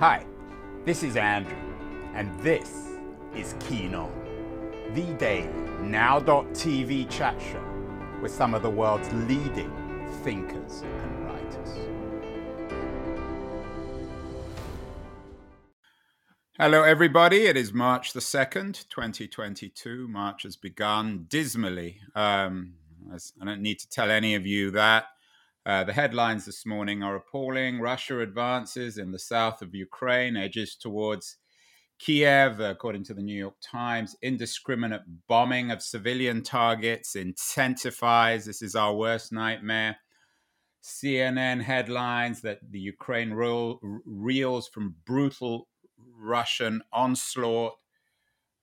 Hi, this is Andrew, and this is Keen On, the daily now.tv chat show with some of the world's leading thinkers and writers. Hello, everybody. It is March the 2nd, 2022. March has begun dismally. Um, I don't need to tell any of you that. Uh, the headlines this morning are appalling. Russia advances in the south of Ukraine, edges towards Kiev, according to the New York Times. Indiscriminate bombing of civilian targets intensifies. This is our worst nightmare. CNN headlines that the Ukraine reels from brutal Russian onslaught.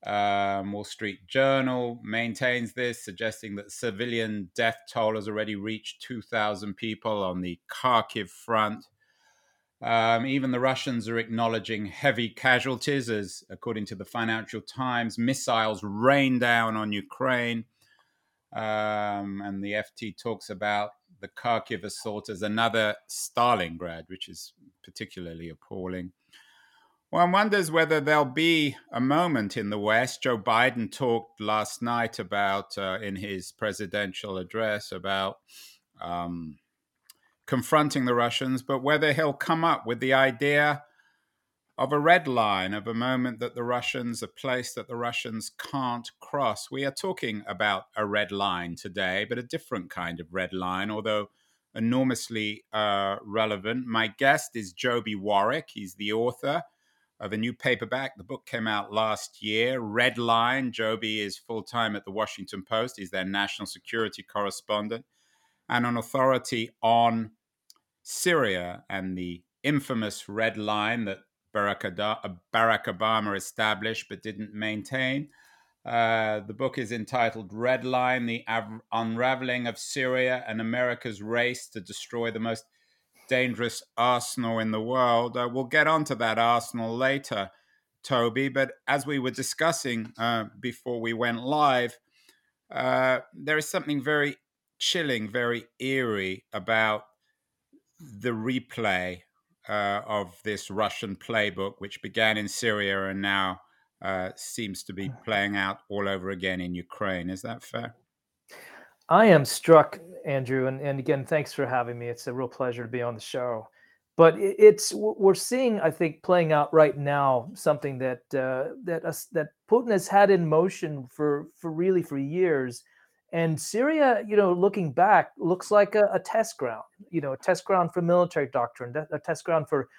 Um, Wall Street Journal maintains this, suggesting that civilian death toll has already reached 2,000 people on the Kharkiv front. Um, even the Russians are acknowledging heavy casualties, as according to the Financial Times, missiles rain down on Ukraine. Um, and the FT talks about the Kharkiv assault as another Stalingrad, which is particularly appalling. One wonders whether there'll be a moment in the West. Joe Biden talked last night about, uh, in his presidential address, about um, confronting the Russians, but whether he'll come up with the idea of a red line, of a moment that the Russians, a place that the Russians can't cross. We are talking about a red line today, but a different kind of red line, although enormously uh, relevant. My guest is Joby Warrick, He's the author of a new paperback. The book came out last year. Red Line. Joby is full time at the Washington Post. He's their national security correspondent and an authority on Syria and the infamous red line that Barack, Obama established but didn't maintain. Uh, the book is entitled Red Line The Unraveling of Syria and America's Race to Destroy the Most dangerous arsenal in the world. Uh, we'll get onto that arsenal later, Toby. But as we were discussing uh, before we went live, uh, there is something very chilling, very eerie about the replay uh, of this Russian playbook, which began in Syria and now uh, seems to be playing out all over again in Ukraine. Is that fair? I am struck, Andrew, and, and again, thanks for having me. It's a real pleasure to be on the show. But it's we're seeing, I think, playing out right now something that uh, that uh, that Putin has had in motion for for really for years, and Syria, you know, looking back, looks like a, a test ground. You know, a test ground for military doctrine, a test ground for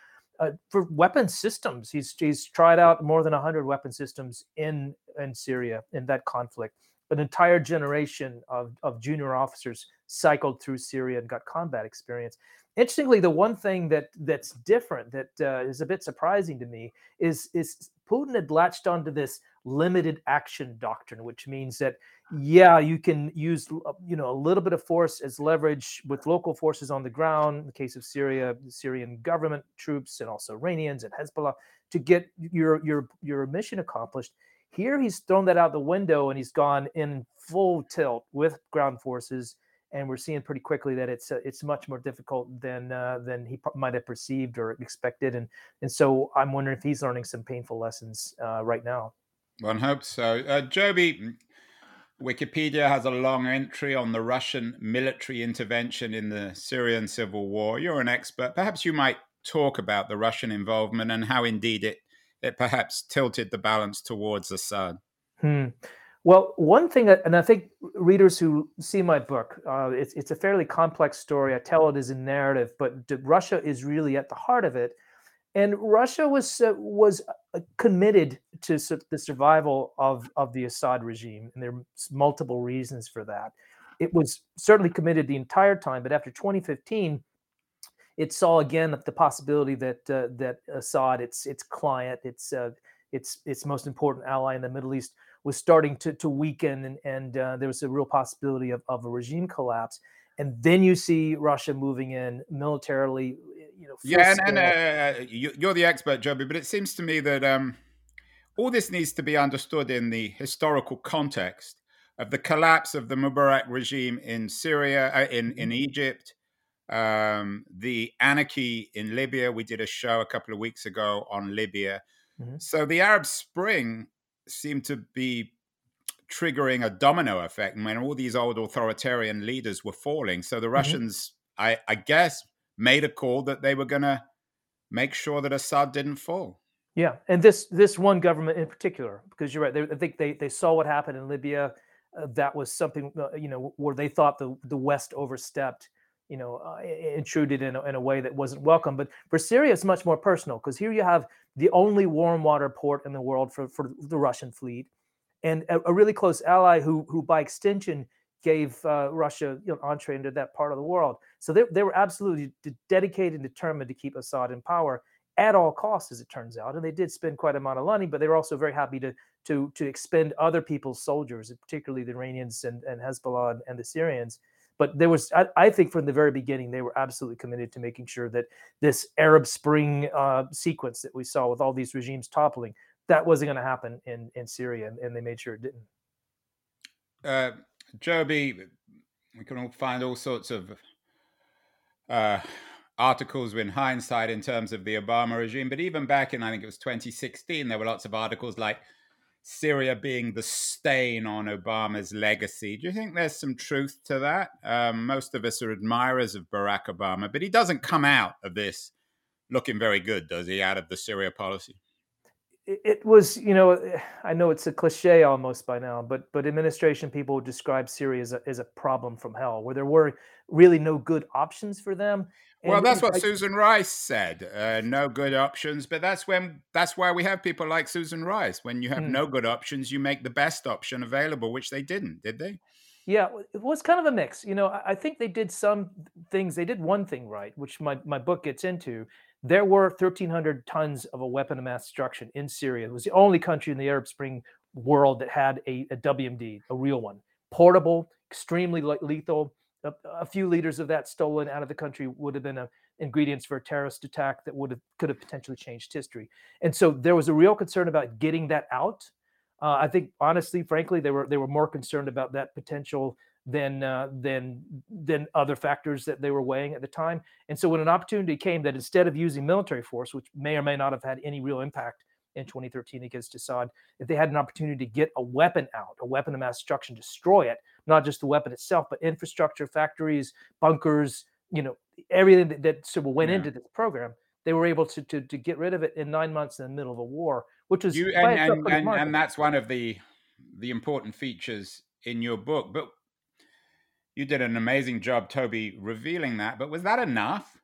uh, for weapon systems. He's he's tried out more than hundred weapon systems in in Syria in that conflict an entire generation of, of junior officers cycled through Syria and got combat experience. Interestingly, the one thing that that's different that uh, is a bit surprising to me is is Putin had latched onto this limited action doctrine, which means that yeah, you can use you know a little bit of force as leverage with local forces on the ground. In the case of Syria, the Syrian government troops and also Iranians and Hezbollah to get your your your mission accomplished here he's thrown that out the window and he's gone in full tilt with ground forces, and we're seeing pretty quickly that it's uh, it's much more difficult than uh, than he might have perceived or expected, and and so I'm wondering if he's learning some painful lessons uh, right now. One hopes so. Uh, Joby, Wikipedia has a long entry on the Russian military intervention in the Syrian civil war. You're an expert. Perhaps you might talk about the Russian involvement and how indeed it it perhaps tilted the balance towards Assad? Hmm. Well, one thing, and I think readers who see my book, uh, it's it's a fairly complex story. I tell it as a narrative, but Russia is really at the heart of it, and Russia was uh, was uh, committed to su- the survival of of the Assad regime, and there are multiple reasons for that. It was certainly committed the entire time, but after 2015, it saw again the possibility that uh, that Assad, its its client, its uh, its its most important ally in the Middle East, was starting to to weaken, and and uh, there was a real possibility of, of a regime collapse. And then you see Russia moving in militarily, you know. Yeah, and, and uh, you, are the expert, Joby, but it seems to me that um, all this needs to be understood in the historical context of the collapse of the Mubarak regime in Syria, uh, in in mm-hmm. Egypt, um, the anarchy in Libya. We did a show a couple of weeks ago on Libya. Mm-hmm. So the Arab Spring seemed to be triggering a domino effect when all these old authoritarian leaders were falling. So the mm-hmm. Russians, I, I guess, made a call that they were going to make sure that Assad didn't fall. Yeah, and this this one government in particular, because you're right. They, I think they they saw what happened in Libya. Uh, that was something uh, you know where they thought the the West overstepped, you know, uh, intruded in a, in a way that wasn't welcome. But for Syria, it's much more personal because here you have the only warm water port in the world for for the Russian fleet, and a, a really close ally who who by extension gave uh, Russia you know, entree into that part of the world. So they, they were absolutely dedicated and determined to keep Assad in power at all costs, as it turns out. And they did spend quite a amount of money, but they were also very happy to to to expend other people's soldiers, particularly the Iranians and, and Hezbollah and the Syrians. But there was, I, I, think, from the very beginning, they were absolutely committed to making sure that this Arab Spring uh, sequence that we saw with all these regimes toppling, that wasn't going to happen in in Syria, and, and, they made sure it didn't. Uh, Joby, we can all find all sorts of. Uh, articles in hindsight in terms of the Obama regime, but even back in, I think it was 2016, there were lots of articles like Syria being the stain on Obama's legacy. Do you think there's some truth to that? Um, most of us are admirers of Barack Obama, but he doesn't come out of this looking very good, does he, out of the Syria policy? It was you know i know it's a cliche almost by now but but administration people describe syria as a, as a problem from hell where there were really no good options for them. Well that's what I, susan rice said uh, no good options but that's when that's why we have people like susan rice. When you have hmm. no good options you make the best option available which they didn't did they? Yeah it was kind of a mix you know i think they did some things they did one thing right which my, my book gets into there were 1,300 tons of a weapon of mass destruction in Syria. It was the only country in the Arab Spring world that had a, a WMD, a real one, portable, extremely lethal. A, a, few liters of that stolen out of the country would have been a, ingredients for a terrorist attack that would have could have potentially changed history. And so there was a real concern about getting that out. Uh, I think, honestly, frankly, they were they were more concerned about that potential than uh, than than other factors that they were weighing at the time. And so when an opportunity came that instead of using military force, which may or may not have had any real impact in 2013 against Assad, if they had an opportunity to get a weapon out, a weapon of mass destruction, destroy it, not just the weapon itself, but infrastructure, factories, bunkers, you know, everything that, that sort of went yeah. into this program, they were able to, to to get rid of it in nine months in the middle of a war, which was you, and, and, and, and that's one of the the important features in your book. But you did an amazing job, Toby, revealing that. But was that enough?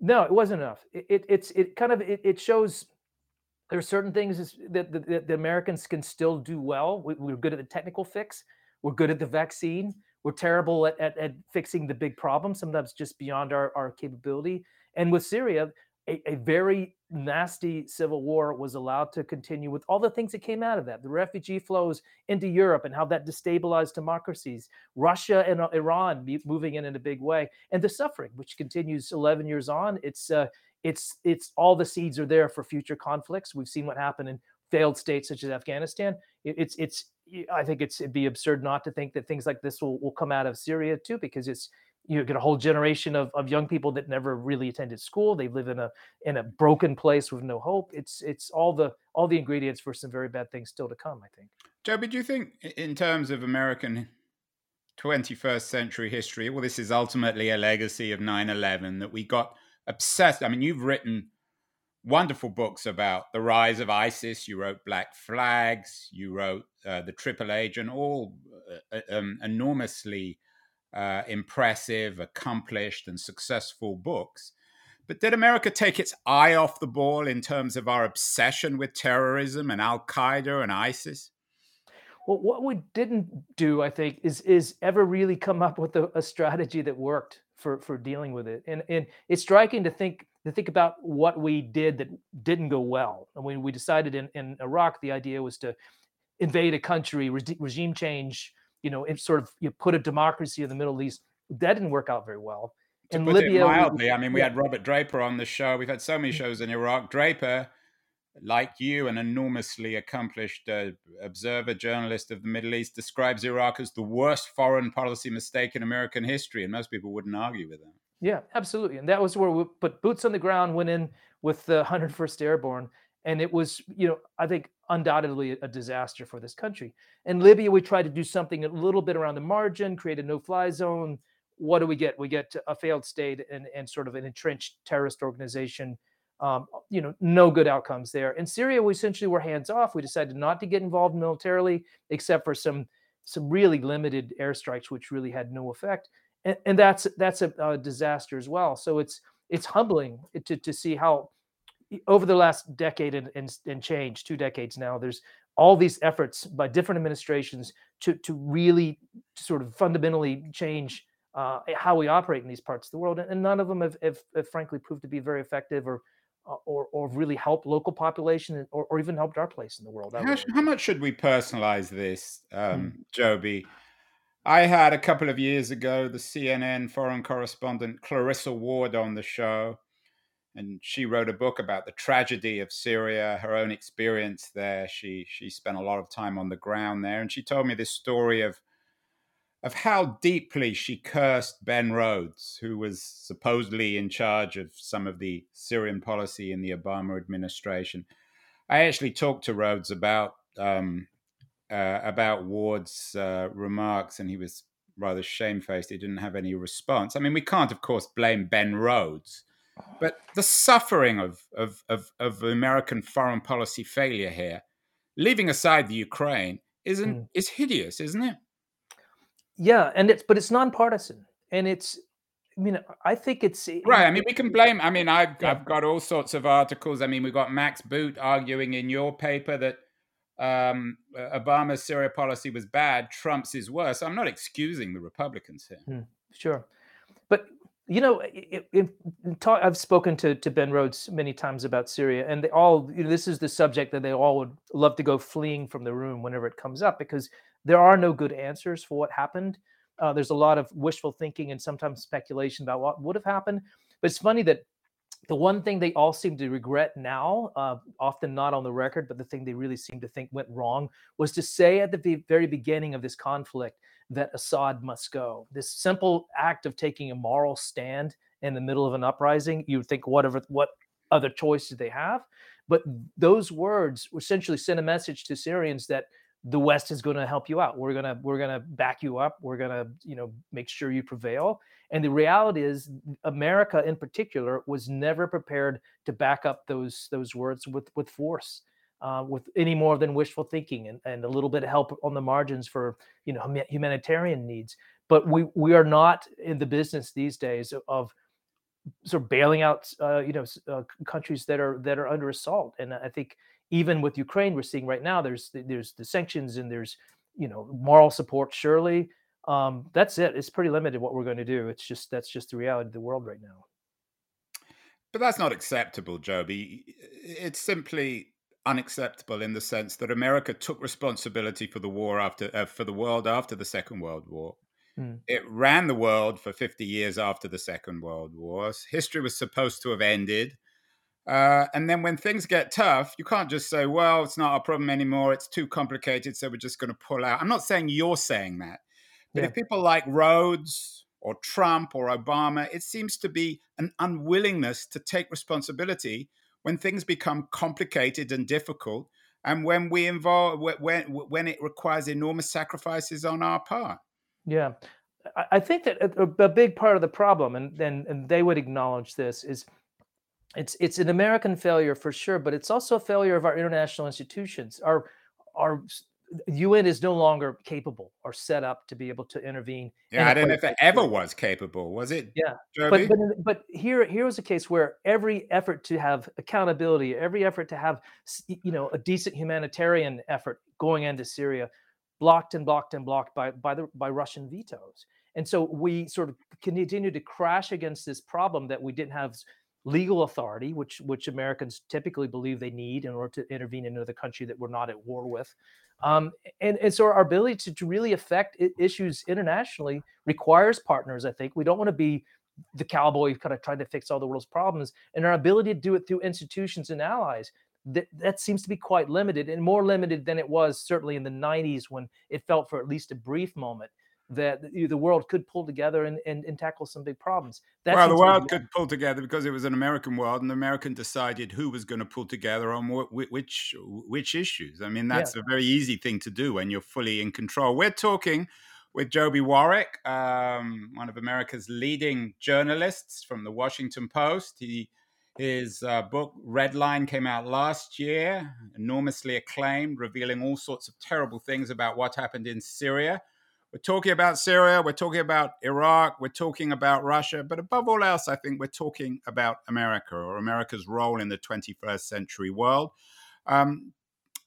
No, it wasn't enough. It, it it's it kind of it, it shows there are certain things that the, that the, Americans can still do well. We, we're good at the technical fix. We're good at the vaccine. We're terrible at, at, at fixing the big problems, sometimes just beyond our, our capability. And with Syria, a, a, very nasty civil war was allowed to continue with all the things that came out of that the refugee flows into Europe and how that destabilized democracies, Russia and uh, Iran moving in in a big way, and the suffering, which continues 11 years on. It's, uh, it's, it's all the seeds are there for future conflicts. We've seen what happened in failed states such as Afghanistan. It, it's, it's, I think it's it'd be absurd not to think that things like this will, will come out of Syria too, because it's you get a whole generation of, of young people that never really attended school. They live in a in a broken place with no hope. It's it's all the all the ingredients for some very bad things still to come i think. Joby do you think in terms of american 21st century history well this is ultimately a legacy of 9-11 that we got obsessed i mean you've written wonderful books about the rise of isis you wrote black flags you wrote uh, the triple agent all uh, uh um, enormously uh, impressive, accomplished, and successful books. But did America take its eye off the ball in terms of our obsession with terrorism and Al Qaeda and ISIS? Well, what we didn't do, I think, is is ever really come up with a, a strategy that worked for for dealing with it. And and it's striking to think to think about what we did that didn't go well. I mean, we decided in, in Iraq, the idea was to invade a country, re- regime change, you know, it sort of you put a democracy in the Middle East. That didn't work out very well. To in Libya, mildly, I mean, we yeah. had Robert Draper on the show. We've had so many mm. shows in Iraq. Draper, like you, an enormously accomplished uh, observer, journalist of the Middle East, describes Iraq as the worst foreign policy mistake in American history, and most people wouldn't argue with that. Yeah, absolutely. And that was where we put boots on the ground, went in with the 101st Airborne. And it was, you know, I think undoubtedly a disaster for this country. In Libya, we tried to do something a little bit around the margin, create a no fly zone. What do we get? We get a failed state and, and sort of an entrenched terrorist organization. Um, you know, no good outcomes there. In Syria, we essentially were hands off. We decided not to get involved militarily, except for some some really limited airstrikes, which really had no effect and, and that's that's a, a, disaster as well. So it's it's humbling to to see how over the last decade and, and, and change, two decades now, there's all these efforts by different administrations to to really sort of fundamentally change uh, how we operate in these parts of the world, and none of them have, have, have frankly proved to be very effective or uh, or, or really helped local population or, or even helped our place in the world. How, how much should we personalize this, um, hmm. Joby? I had a couple of years ago the CNN foreign correspondent Clarissa Ward on the show, and she wrote a book about the tragedy of Syria, her own experience there. She she spent a lot of time on the ground there, and she told me this story of of how deeply she cursed Ben Rhodes, who was supposedly in charge of some of the Syrian policy in the Obama administration. I actually talked to Rhodes about um, uh, about Ward's uh, remarks, and he was rather shamefaced. He didn't have any response. I mean, we can't, of course, blame Ben Rhodes, but the suffering of, of, of, of American foreign policy failure here, leaving aside the Ukraine, isn't mm. is hideous, isn't it? Yeah, and it's but it's nonpartisan, and it's. I mean, I think it's right. I mean, we can blame. I mean, I've yeah. I've got all sorts of articles. I mean, we've got Max Boot arguing in your paper that um, Obama's Syria policy was bad, Trump's is worse. I'm not excusing the Republicans here. Hmm, sure. But, you know, it, it, talk, I've spoken to, to Ben Rhodes many times about Syria, and they all, you know, this is the subject that they all would love to go fleeing from the room whenever it comes up because there are no good answers for what happened. Uh, there's a lot of wishful thinking and sometimes speculation about what would have happened. But it's funny that the one thing they all seem to regret now, uh, often not on the record, but the thing they really seem to think went wrong was to say at the very beginning of this conflict that Assad must go. This simple act of taking a moral stand in the middle of an uprising, you would think, whatever, what other choice did they have? But those words essentially sent a message to Syrians that the West is going to help you out. We're gonna we're gonna back you up. We're gonna you know make sure you prevail. And the reality is, America in particular was never prepared to back up those those words with with force, uh, with any more than wishful thinking and, and a little bit of help on the margins for you know humanitarian needs. But we we are not in the business these days of sort of bailing out uh, you know uh, countries that are that are under assault. And I think even with Ukraine, we're seeing right now there's there's the sanctions and there's you know moral support. Surely, um, that's it. It's pretty limited what we're going to do. It's just that's just the reality of the world right now. But that's not acceptable, Joby. It's simply unacceptable in the sense that America took responsibility for the war after uh, for the world after the Second World War. Hmm. It ran the world for 50 years after the Second World War. History was supposed to have ended uh, and then when things get tough, you can't just say, well, it's not our problem anymore. It's too complicated. So we're just going to pull out. I'm not saying you're saying that. But yeah. if people like Rhodes or Trump or Obama, it seems to be an unwillingness to take responsibility when things become complicated and difficult and when we involve when when it requires enormous sacrifices on our part yeah i think that uh, a, a big part of the problem and, and and they would acknowledge this is it's it's an American failure for sure, but it's also a failure of our international institutions. Our our UN is no longer capable or set up to be able to intervene. Yeah, I don't know if it ever was capable. Was it? Yeah, but, but but here here was a case where every effort to have accountability, every effort to have you know a decent humanitarian effort going into Syria, blocked and blocked and blocked by by the by Russian vetoes. And so we sort of continue to crash against this problem that we didn't have legal authority, which which Americans typically believe they need in order to intervene in another country that we're not at war with. Um, and, and so our ability to, to really affect issues internationally requires partners. I think we don't want to be the cowboy kind of trying to fix all the world's problems, and our ability to do it through institutions and allies. That, that seems to be quite limited and more limited than it was certainly in the 90s when it felt for at least a brief moment that the world could pull together and, and, and tackle some big problems. That well, the world could pull together because it was an American world, and the American decided who was going to pull together on which which issues. I mean, that's yeah. a very easy thing to do when you're fully in control. We're talking with Joby Warrick, um, one of America's leading journalists from the Washington Post. He his uh, book Red Line came out last year, enormously acclaimed, revealing all sorts of terrible things about what happened in Syria. We're talking about Syria, we're talking about Iraq, we're talking about Russia, but above all else, I think we're talking about America or America's role in the 21st century world. Um,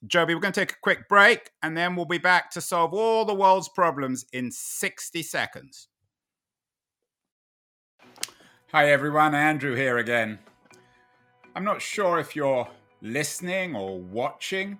Joby, we're going to take a quick break and then we'll be back to solve all the world's problems in 60 seconds. Hi, everyone. Andrew here again. I'm not sure if you're listening or watching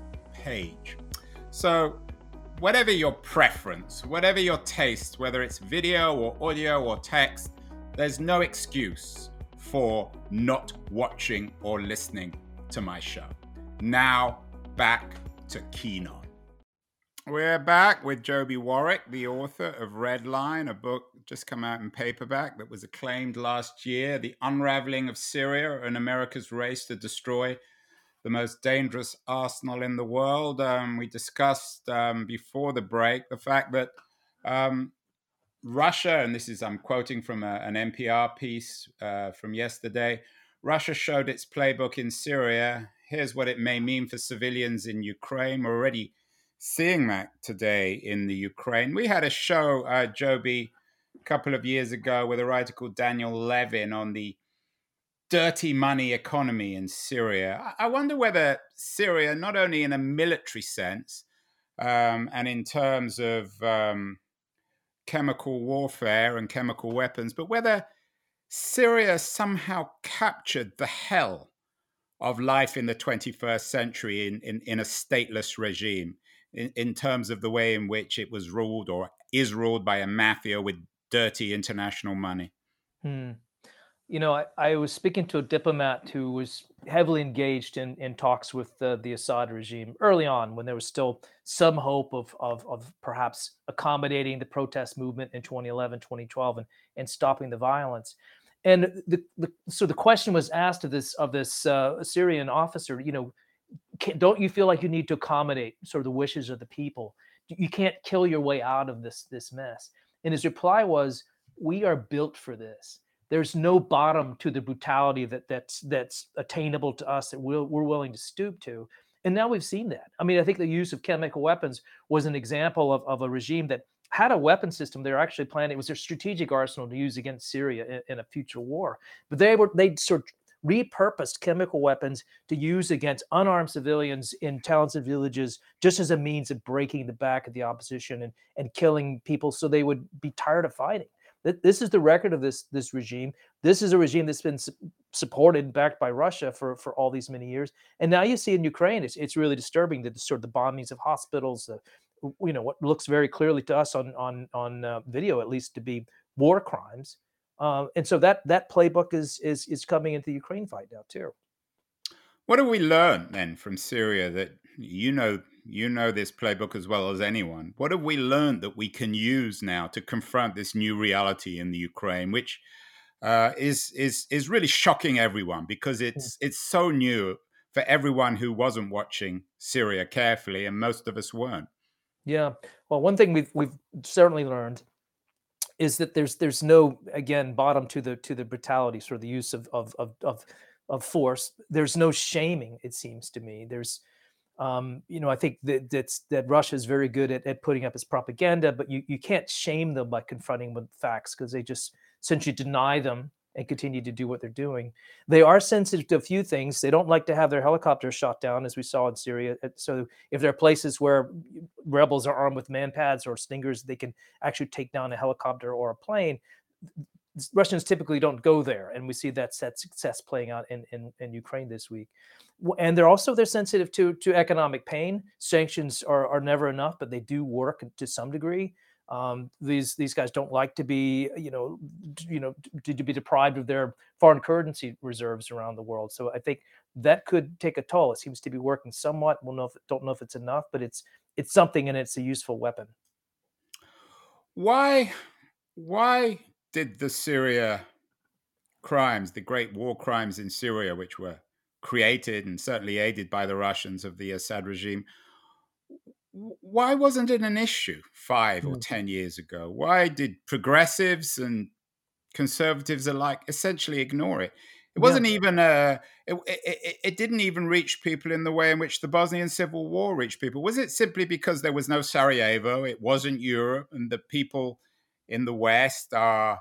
page. So, whatever your preference, whatever your taste, whether it's video or audio or text, there's no excuse for not watching or listening to my show. Now, back to Keen On. We're back with Joby Warrick, the author of Red Line, a book just come out in paperback that was acclaimed last year The Unraveling of Syria and America's Race to Destroy the Most Dangerous Arsenal in the World. Um, we discussed um, before the break the fact that um, Russia, and this is, I'm quoting from a, an NPR piece uh, from yesterday Russia showed its playbook in Syria. Here's what it may mean for civilians in Ukraine. We're already seeing that today in the Ukraine. We had a show, uh, Joby, a couple of years ago with a writer called Daniel Levin on the dirty money economy in Syria. I wonder whether Syria, not only in a military sense um, and in terms of um, chemical warfare and chemical weapons, but whether Syria somehow captured the hell of life in the 21st century in, in, in a stateless regime in, in terms of the way in which it was ruled or is ruled by a mafia with dirty international money. Hmm. You know, I, I, was speaking to a diplomat who was heavily engaged in, in talks with the, the Assad regime early on when there was still some hope of, of, of perhaps accommodating the protest movement in 2011, 2012 and, and stopping the violence. And the, the so the question was asked of this of this uh, Syrian officer, you know, can, don't you feel like you need to accommodate sort of the wishes of the people? You can't kill your way out of this this mess. And his reply was, "We are built for this. There's no bottom to the brutality that that's that's attainable to us that we're, we're willing to stoop to." And now we've seen that. I mean, I think the use of chemical weapons was an example of, of a regime that had a weapon system they're actually planning. It was their strategic arsenal to use against Syria in, in a future war. But they were they sort of repurposed chemical weapons to use against unarmed civilians in towns and villages just as a means of breaking the back of the opposition and, and killing people so they would be tired of fighting. This is the record of this this regime. This is a regime that's been su- supported and backed by Russia for, for all these many years. And now you see in Ukraine, it's, it's really disturbing that the sort of the bombings of hospitals, you know what looks very clearly to us on on on uh, video at least to be war crimes. Uh, and so that that playbook is is is coming into the Ukraine fight now too. What do we learn then from Syria that you know you know this playbook as well as anyone? What have we learned that we can use now to confront this new reality in the Ukraine, which uh, is is is really shocking everyone because hmm. it's it's so new for everyone who wasn't watching Syria carefully, and most of us weren't. Yeah, well, one thing we've we've certainly learned is that there's there's no again bottom to the to the brutality, sort of the use of of of of, of force. There's no shaming. It seems to me. There's um, you know, I think that that's that Russia is very good at, at putting up its propaganda, but you, you can't shame them by confronting them with facts because they just essentially deny them and continue to do what they're doing. They are sensitive to a few things. They don't like to have their helicopters shot down, as we saw in Syria. So if there are places where rebels are armed with manpads or stingers, they can actually take down a helicopter or a plane. Russians typically don't go there, and we see that set success playing out in, in, in Ukraine this week. And they're also they're sensitive to to economic pain. Sanctions are, are never enough, but they do work to some degree. Um, these these guys don't like to be, you know, you know, to, to, be deprived of their foreign currency reserves around the world. So I think that could take a toll. It seems to be working somewhat. We'll know if, don't know if it's enough, but it's it's something and it's a useful weapon. Why why did the Syria crimes, the great war crimes in Syria, which were created and certainly aided by the Russians of the Assad regime, why wasn't it an issue five or hmm. 10 years ago? Why did progressives and conservatives alike essentially ignore it? It wasn't yeah. even a, it, it, it, didn't even reach people in the way in which the Bosnian Civil War reached people. Was it simply because there was no Sarajevo? It wasn't Europe, and the people in the West are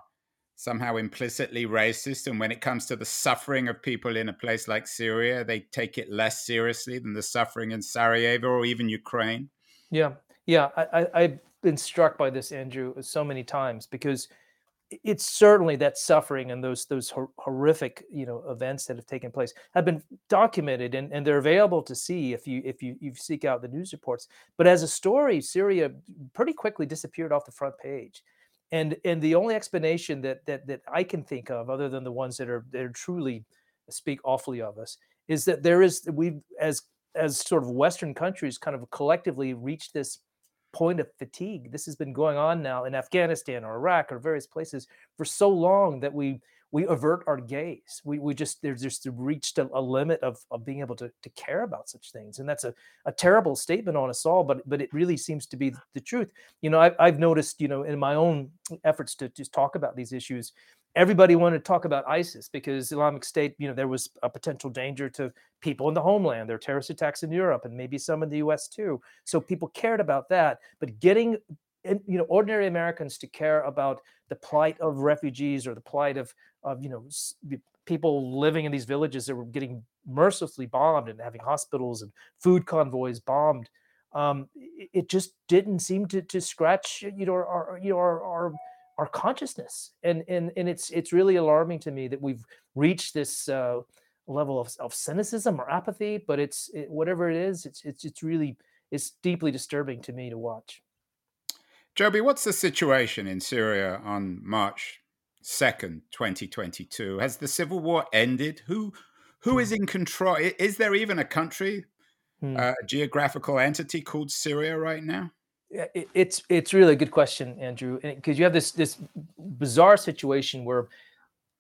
somehow implicitly racist. And when it comes to the suffering of people in a place like Syria, they take it less seriously than the suffering in Sarajevo or even Ukraine. Yeah, yeah, I, have been struck by this, Andrew, so many times because it's certainly that suffering and those those horrific you know events that have taken place have been documented and, and they're available to see if you if you you seek out the news reports. But as a story, Syria pretty quickly disappeared off the front page. And and the only explanation that that that I can think of, other than the ones that are that are truly speak awfully of us, is that there is we as as sort of Western countries kind of collectively reached this point of fatigue. This has been going on now in Afghanistan or Iraq or various places for so long that we we avert our gaze. We, we just there's just reached a, a, limit of, of being able to, to care about such things, and that's a, a terrible statement on us all. But but it really seems to be the truth. You know, I, I've noticed you know in my own efforts to just talk about these issues, everybody wanted to talk about ISIS because Islamic State, you know, there was a potential danger to people in the homeland. There are terrorist attacks in Europe and maybe some in the U.S. too. So people cared about that. But getting, you know, ordinary Americans to care about the plight of refugees or the plight of, of you know, people living in these villages that were getting mercilessly bombed and having hospitals and food convoys bombed. Um, it just didn't seem to, to scratch, you know, our, you know, our, our our consciousness and and and it's it's really alarming to me that we've reached this uh, level of, of cynicism or apathy but it's it, whatever it is it's it's it's really it's deeply disturbing to me to watch joby what's the situation in syria on march 2nd 2022 has the civil war ended who who is hmm. in control is there even a country hmm. uh, a geographical entity called syria right now it's it's really a good question, Andrew, because you have this this bizarre situation where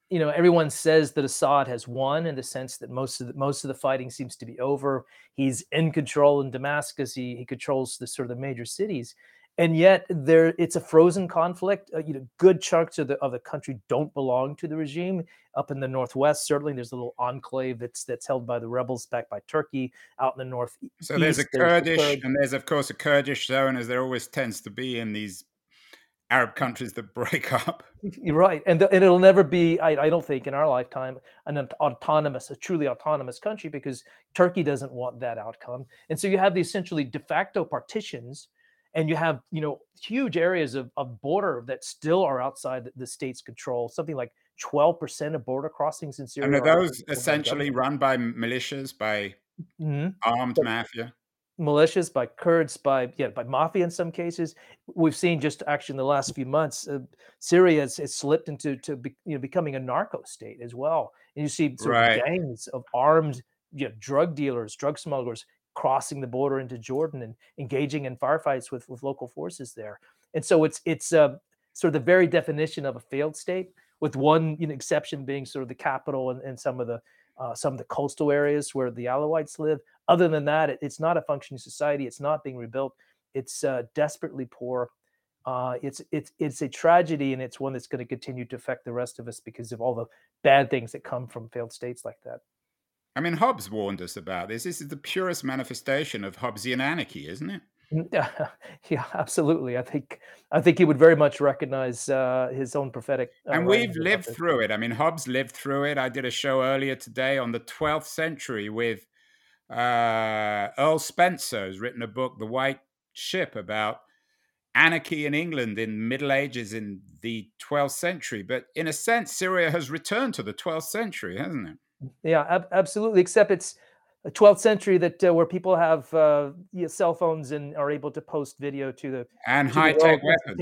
you know everyone says that Assad has won in the sense that most of the most of the fighting seems to be over. He's in control in Damascus. He he controls the sort of the major cities, and yet there it's a frozen conflict. Uh, you know, good chunks of the of the country don't belong to the regime. Up in the northwest, certainly there's a little enclave that's that's held by the rebels, backed by Turkey. Out in the north, so there's a Kurdish, there's the and there's of course a Kurdish zone, as there always tends to be in these Arab countries that break up. You're right, and, the, and it'll never be. I, I, don't think in our lifetime an autonomous, a truly autonomous country, because Turkey doesn't want that outcome. And so you have the essentially de facto partitions and you have you know huge areas of, of border that still are outside the, state's control something like 12% of border crossings in syria and are those essentially run by militias by mm-hmm. armed but, mafia militias, by Kurds, by yeah, by mafia in some cases. We've seen just actually in the last few months, uh, Syria has, has, slipped into to be, you know becoming a narco state as well, and you see sort right. of gangs of armed you know, drug dealers, drug smugglers crossing the border into Jordan and engaging in firefights with with local forces there. And so it's it's uh, sort of the very definition of a failed state, with one you know, exception being sort of the capital and, and some of the uh, some of the coastal areas where the Alawites live. Other than that, it, it's not a functioning society. It's not being rebuilt. It's uh, desperately poor. Uh, it's it's it's a tragedy, and it's one that's going to continue to affect the rest of us because of all the bad things that come from failed states like that. I mean, Hobbes warned us about this. This is the purest manifestation of Hobbesian anarchy, isn't it? yeah, absolutely. I think I think he would very much recognize uh, his own prophetic. Uh, and we've lived through it. I mean, Hobbes lived through it. I did a show earlier today on the 12th century with uh, Earl Spencer, who's written a book, The White Ship, about anarchy in England in Middle Ages in the 12th century. But in a sense, Syria has returned to the 12th century, hasn't it? Yeah, ab- absolutely. Except it's a 12th century that uh, where people have uh, you know, cell phones and are able to post video to the and high tech weapons.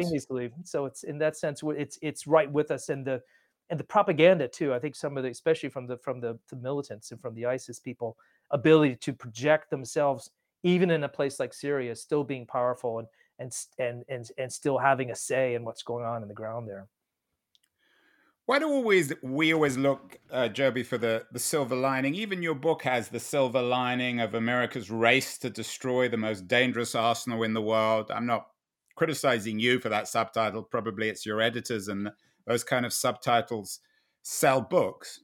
So it's in that sense, it's it's right with us, and the and the propaganda too. I think some of the, especially from the from the, the militants and from the ISIS people, ability to project themselves even in a place like Syria, still being powerful and and and and and still having a say in what's going on in the ground there. Why do always we always look, uh, Joby, for the the silver lining? Even your book has the silver lining of America's race to destroy the most dangerous arsenal in the world. I'm not criticizing you for that subtitle. Probably it's your editors and those kind of subtitles sell books.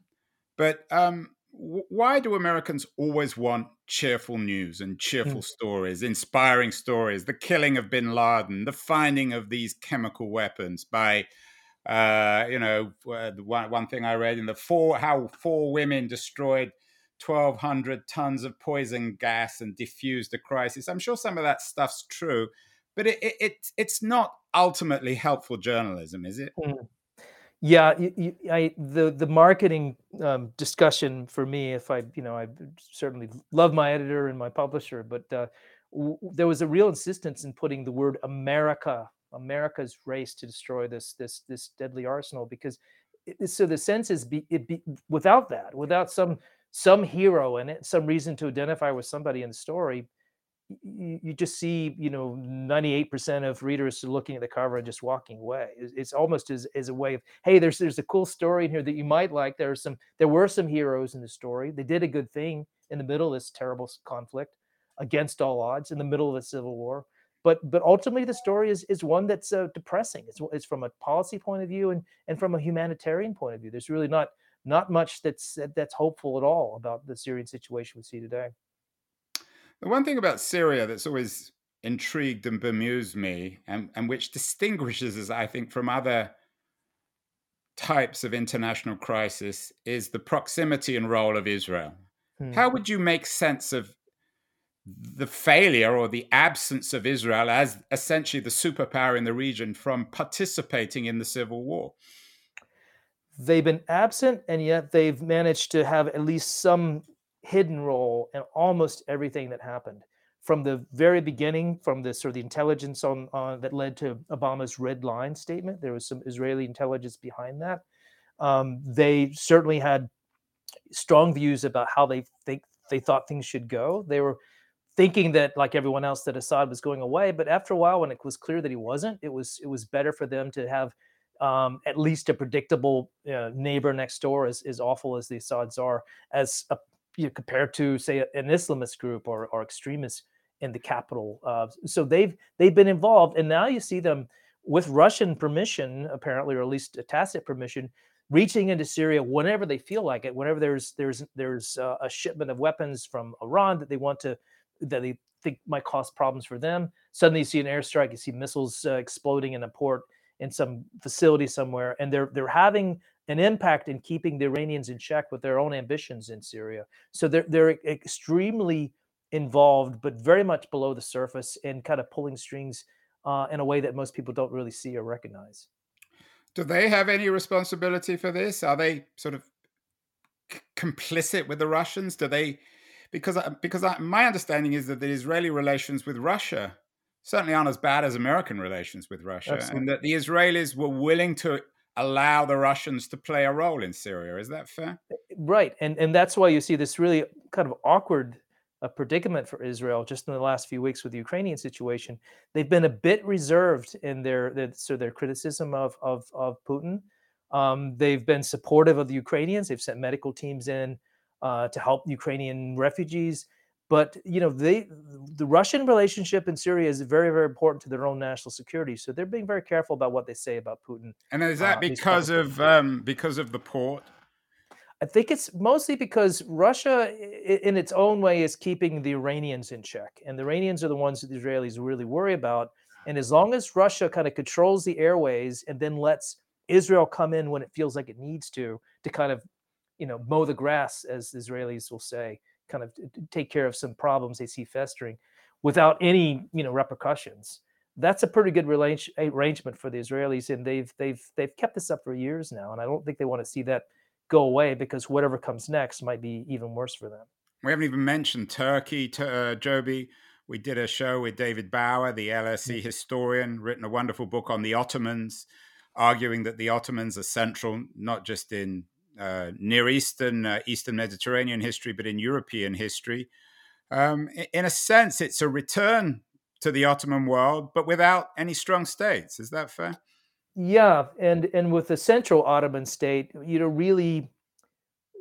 But um, w- why do Americans always want cheerful news and cheerful mm. stories, inspiring stories? The killing of Bin Laden, the finding of these chemical weapons by uh, you know, uh, one, one thing I read in the four how four women destroyed 1,200 tons of poison gas and diffused a crisis. I'm sure some of that stuff's true, but it, it, it it's not ultimately helpful journalism, is it? Mm. Yeah, you, I, the the marketing um, discussion for me, if I, you know, I certainly love my editor and my publisher, but uh, w- there was a real insistence in putting the word America America's race to destroy this this this deadly arsenal because it, so the sense is be, it be without that without some some hero in it some reason to identify with somebody in the story you, you just see you know 98% of readers looking at the cover and just walking away. It's, it's almost as, as a way of hey there's there's a cool story in here that you might like. There are some there were some heroes in the story. They did a good thing in the middle of this terrible conflict against all odds in the middle of a civil war but but ultimately the story is is one that's uh, depressing. It's, it's from a policy point of view and and from a humanitarian point of view. There's really not not much that's that's hopeful at all about the syrian situation we see today. The one thing about syria that's always intrigued and bemused me and, and which distinguishes us i think from other types of international crisis is the proximity and role of israel. Hmm. how would you make sense of the failure or the absence of Israel as essentially the superpower in the region from participating in the civil war. They've been absent, and yet they've managed to have at least some hidden role in almost everything that happened. From the very beginning, from the sort of the intelligence on, on that led to Obama's red line statement, there was some Israeli intelligence behind that. Um, they certainly had strong views about how they think they thought things should go. They were thinking that like everyone else that Assad was going away. But after a while, when it was clear that he wasn't, it was it was better for them to have um, at least a predictable uh, neighbor next door, as, as awful as the Assads are, as a, you know, compared to say an Islamist group or, or extremists in the capital. Uh, so they've they've been involved, and now you see them with Russian permission, apparently, or at least a tacit permission, reaching into Syria whenever they feel like it. Whenever there's there's there's uh, a shipment of weapons from Iran that they want to that they think might cause problems for them. Suddenly, you see an airstrike, you see missiles uh, exploding in a port in some facility somewhere, and they're they're having an impact in keeping the Iranians in check with their own ambitions in Syria. So they're they're extremely involved, but very much below the surface, and kind of pulling strings uh, in a way that most people don't really see or recognize. Do they have any responsibility for this? Are they sort of c- complicit with the Russians? Do they because because I, my understanding is that the Israeli relations with Russia certainly aren't as bad as American relations with Russia, Absolutely. and that the Israelis were willing to allow the Russians to play a role in Syria. Is that fair? Right, and and that's why you see this really kind of awkward uh, predicament for Israel just in the last few weeks with the Ukrainian situation. They've been a bit reserved in their, their so their criticism of of of Putin. Um, they've been supportive of the Ukrainians. They've sent medical teams in uh, to help Ukrainian refugees. But you know, they the Russian relationship in Syria is very, very important to their own national security. So they're being very careful about what they say about Putin. And is that uh, because of um, because of the port? I think it's mostly because Russia, in its own way, is keeping the Iranians in check, and the Iranians are the ones that the Israelis really worry about. And as long as Russia kind of controls the airways and then lets Israel come in when it feels like it needs to, to kind of, you know, mow the grass, as Israelis will say, kind of take care of some problems they see festering without any you know repercussions. That's a pretty good arrangement for the israelis and they've they've they've kept this up for years now and i don't think they want to see that go away because whatever comes next might be even worse for them. We haven't even mentioned turkey to uh, joby. We did a show with david baer the lse historian written a wonderful book on the ottomans arguing that the ottomans are central not just in uh, Near Eastern, uh, Eastern Mediterranean history, but in European history. Um, in a sense, it's a return to the Ottoman world, but without any strong states. Is that fair? Yeah, and and with the central Ottoman state, you know, really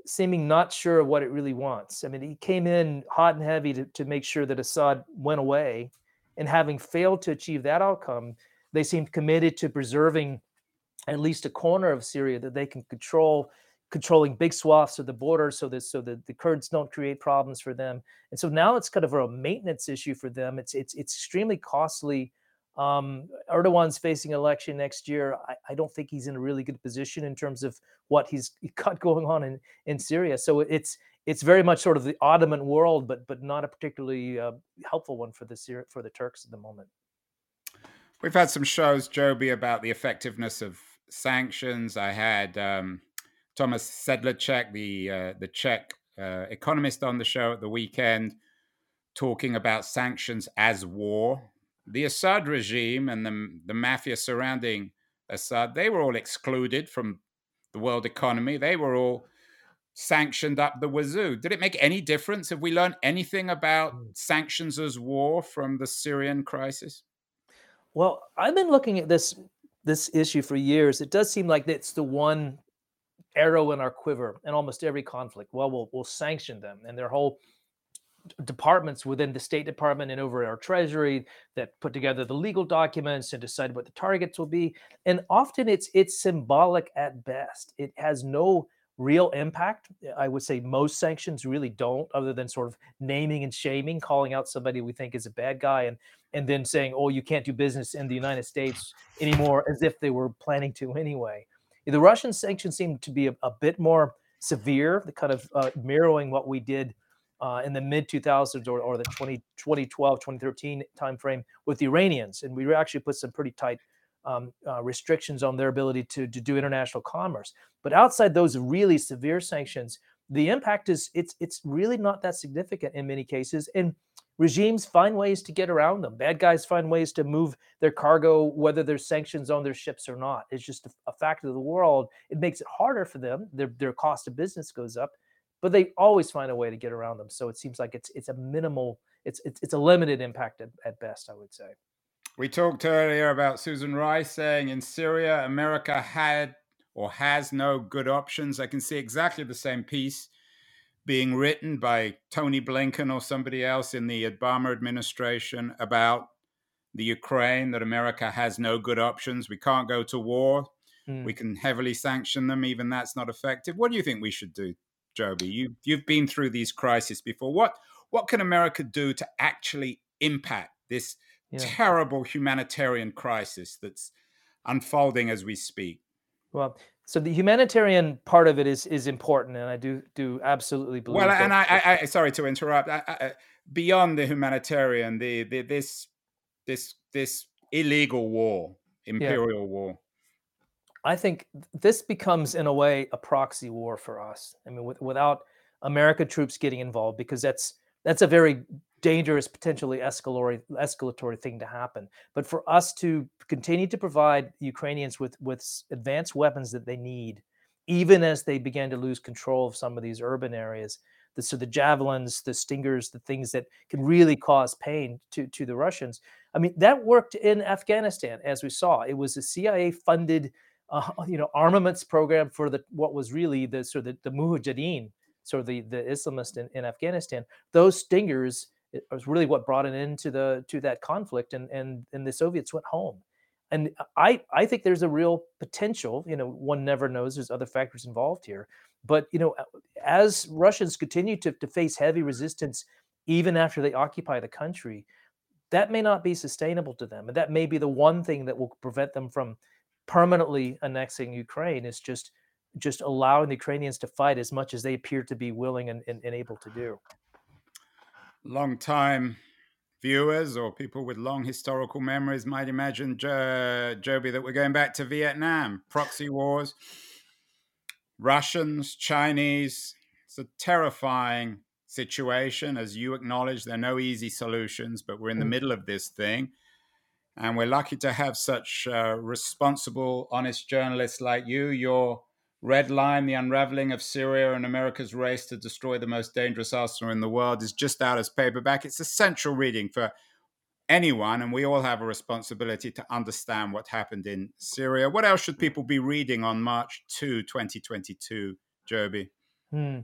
seeming not sure of what it really wants. I mean, he came in hot and heavy to, to make sure that Assad went away, and having failed to achieve that outcome, they seemed committed to preserving at least a corner of Syria that they can control controlling big swaths of the border so that so that the Kurds don't create problems for them. And so now it's kind of a maintenance issue for them. It's it's it's extremely costly. Um, Erdogan's facing election next year. I, I, don't think he's in a really good position in terms of what he's got going on in, in Syria. So it's it's very much sort of the Ottoman world, but but not a particularly uh, helpful one for the for the Turks at the moment. We've had some shows, Joby, about the effectiveness of sanctions. I had um, Thomas Sedlacek, the uh, the Czech uh, economist, on the show at the weekend, talking about sanctions as war. The Assad regime and the the mafia surrounding Assad, they were all excluded from the world economy. They were all sanctioned up the wazoo. Did it make any difference? Have we learned anything about hmm. sanctions as war from the Syrian crisis? Well, I've been looking at this this issue for years. It does seem like it's the one arrow in our quiver in almost every conflict. Well, we'll we'll sanction them and their whole departments within the State Department and over our Treasury that put together the legal documents and decide what the targets will be. And often it's it's symbolic at best. It has no real impact. I would say most sanctions really don't, other than sort of naming and shaming, calling out somebody we think is a bad guy, and and then saying, "Oh, you can't do business in the United States anymore," as if they were planning to anyway. The Russian sanctions seem to be a, a bit more severe, kind of uh, mirroring what we did uh, in the mid 2000s or, or the 20, 2012, 2013 timeframe with the Iranians. And we actually put some pretty tight um, uh, restrictions on their ability to, to do international commerce. But outside those really severe sanctions, the impact is it's it's really not that significant in many cases. And regimes find ways to get around them. Bad guys find ways to move their cargo, whether there's sanctions on their ships or not. It's just a, a fact of the world. It makes it harder for them. Their their cost of business goes up, but they always find a way to get around them. So it seems like it's it's a minimal, it's it's, it's a limited impact at, at best, I would say. We talked earlier about Susan Rice saying in Syria, America had or has no good options. I can see exactly the same piece being written by Tony Blinken or somebody else in the Obama administration about the Ukraine, that America has no good options. We can't go to war. Mm. We can heavily sanction them. Even that's not effective. What do you think we should do, Joby? You, you've been through these crises before. What, what can America do to actually impact this yeah. terrible humanitarian crisis that's unfolding as we speak? Well, so the humanitarian part of it is is important, and I do do absolutely believe. Well, and I, I, I, sorry to interrupt. I, I, beyond the humanitarian, the, the this this this illegal war, imperial yeah. war. I think this becomes, in a way, a proxy war for us. I mean, with, without American troops getting involved, because that's that's a very dangerous, potentially escalatory escalatory thing to happen. But for us to continue to provide Ukrainians with with advanced weapons that they need, even as they began to lose control of some of these urban areas, the, so the javelins, the stingers, the things that can really cause pain to to the Russians. I mean, that worked in Afghanistan, as we saw. It was a CIA funded, uh, you know, armaments program for the what was really the sort of the, the Mujahideen, sort of the the Islamists in, in Afghanistan. Those stingers was really what brought it into the to that conflict, and and and the Soviets went home. And I I think there's a real potential. You know, one never knows. There's other factors involved here, but you know, as Russians continue to to face heavy resistance, even after they occupy the country, that may not be sustainable to them, and that may be the one thing that will prevent them from permanently annexing Ukraine. Is just just allowing the Ukrainians to fight as much as they appear to be willing and, and, and able to do long time viewers or people with long historical memories might imagine, jo- Joby, that we're going back to Vietnam, proxy wars, Russians, Chinese. It's a terrifying situation. As you acknowledge, there are no easy solutions, but we're in the mm. middle of this thing. And we're lucky to have such uh, responsible, honest journalists like you. You're Red Line, The Unraveling of Syria and America's Race to Destroy the Most Dangerous Arsenal in the World is just out as paperback. It's essential reading for anyone, and we all have a responsibility to understand what happened in Syria. What else should people be reading on March 2, 2022, Joby? Hmm.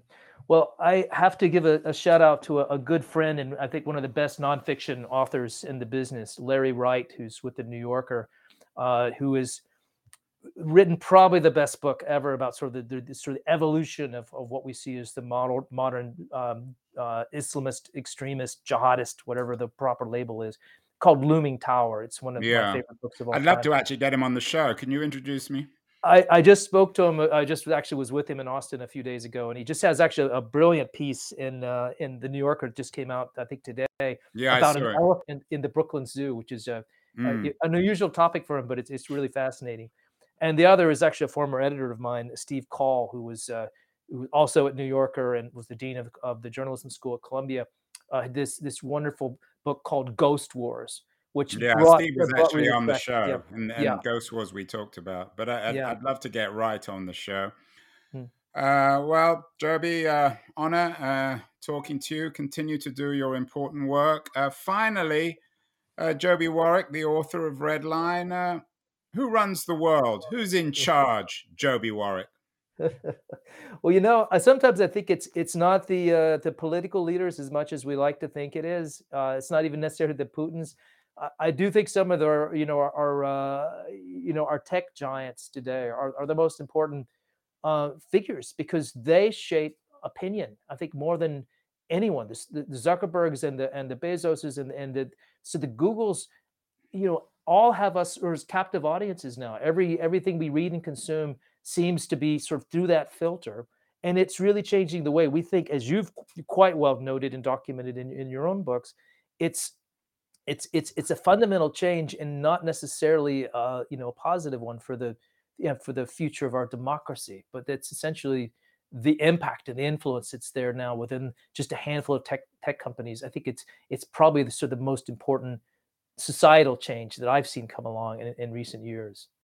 Well, I have to give a, a shout out to a, a, good friend and I think one of the best nonfiction authors in the business, Larry Wright, who's with the New Yorker, uh, who is written probably the best book ever about sort of the, the sort of evolution of, of what we see as the model, modern um, uh, Islamist, extremist, jihadist, whatever the proper label is, called Looming Tower. It's one of yeah. my favorite books of all I'd love to actually get him on the show. Can you introduce me? I, I just spoke to him. I just actually was with him in Austin a few days ago, and he just has actually a brilliant piece in uh, in the New Yorker. Just came out, I think today. Yeah, about an elephant in the Brooklyn Zoo, which is a, mm. a, an unusual topic for him, but it's it's really fascinating and the other is actually a former editor of mine, Steve Coll, who was, uh, who was also at New Yorker and was the dean of, of the journalism school at Columbia. Uh, this this wonderful book called Ghost Wars, which yeah, brought, Steve was actually on the show, yeah. and, and yeah. Ghost Wars we talked about. But I, would yeah. love to get Wright on the show. Hmm. Uh, well, Joby, uh, honor uh, talking to you. Continue to do your important work. Uh, finally, uh, Joby Warrick, the author of Red Line, uh, who runs the world? Who's in charge? Joby Warrick. well, you know, sometimes I think it's it's not the uh, the political leaders as much as we like to think it is. Uh, it's not even necessarily the Putins. I, I do think some of the you know our, uh, you know our tech giants today are, are the most important uh, figures because they shape opinion. I think more than anyone. The, the Zuckerbergs and the and the Bezoses and and the so the Googles, you know, all have us as captive audiences now. Every everything we read and consume seems to be sort of through that filter. And it's really changing the way we think, as you've quite well noted and documented in, in your own books. It's it's it's it's a fundamental change and not necessarily uh, you know a positive one for the yeah, for the future of our democracy, but it's essentially the impact and the influence that's there now within just a handful of tech tech companies. I think it's it's probably the sort of the most important societal change that I've seen come along in, in recent years.